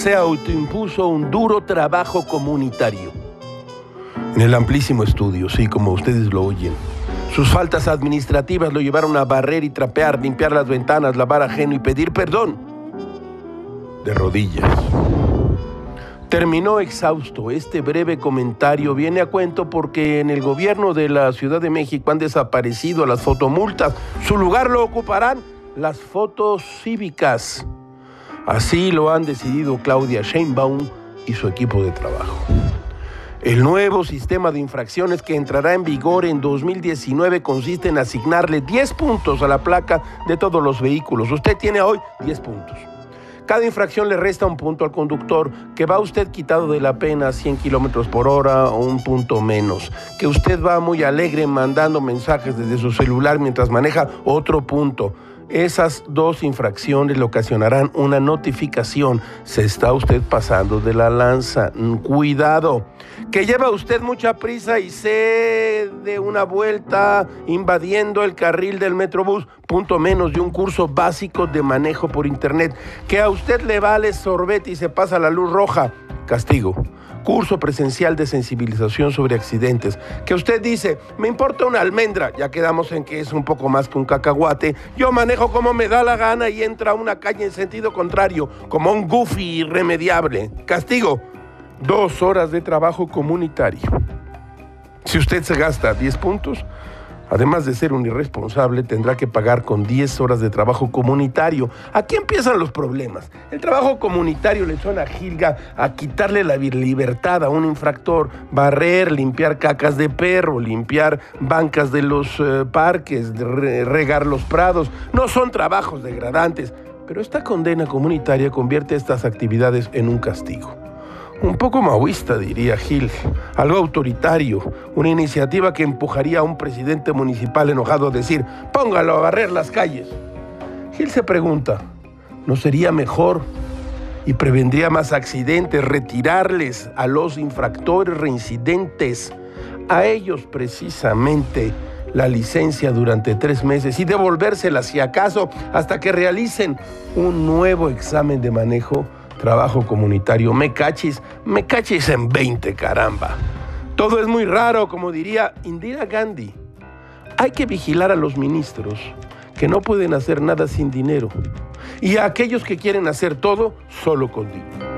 se autoimpuso un duro trabajo comunitario. En el amplísimo estudio, sí, como ustedes lo oyen, sus faltas administrativas lo llevaron a barrer y trapear, limpiar las ventanas, lavar ajeno y pedir perdón. De rodillas. Terminó exhausto. Este breve comentario viene a cuento porque en el gobierno de la Ciudad de México han desaparecido las fotomultas. Su lugar lo ocuparán las fotos cívicas. Así lo han decidido Claudia Sheinbaum y su equipo de trabajo. El nuevo sistema de infracciones que entrará en vigor en 2019 consiste en asignarle 10 puntos a la placa de todos los vehículos. Usted tiene hoy 10 puntos. Cada infracción le resta un punto al conductor, que va usted quitado de la pena 100 kilómetros por hora o un punto menos. Que usted va muy alegre mandando mensajes desde su celular mientras maneja otro punto. Esas dos infracciones le ocasionarán una notificación. Se está usted pasando de la lanza. Mm, cuidado. Que lleva usted mucha prisa y se de una vuelta invadiendo el carril del Metrobús. Punto menos de un curso básico de manejo por internet. Que a usted le vale sorbete y se pasa la luz roja. Castigo curso presencial de sensibilización sobre accidentes, que usted dice, me importa una almendra, ya quedamos en que es un poco más que un cacahuate, yo manejo como me da la gana y entra a una calle en sentido contrario, como un goofy irremediable. Castigo, dos horas de trabajo comunitario. Si usted se gasta 10 puntos, Además de ser un irresponsable, tendrá que pagar con 10 horas de trabajo comunitario. Aquí empiezan los problemas. El trabajo comunitario le suena a Gilga a quitarle la libertad a un infractor, barrer, limpiar cacas de perro, limpiar bancas de los eh, parques, regar los prados. No son trabajos degradantes, pero esta condena comunitaria convierte estas actividades en un castigo. Un poco maoísta, diría Gil, algo autoritario, una iniciativa que empujaría a un presidente municipal enojado a decir, póngalo a barrer las calles. Gil se pregunta, ¿no sería mejor y prevendría más accidentes retirarles a los infractores reincidentes, a ellos precisamente, la licencia durante tres meses y devolvérsela si acaso hasta que realicen un nuevo examen de manejo? Trabajo comunitario. Me cachis, me cachis en 20, caramba. Todo es muy raro, como diría Indira Gandhi. Hay que vigilar a los ministros que no pueden hacer nada sin dinero y a aquellos que quieren hacer todo solo con dinero.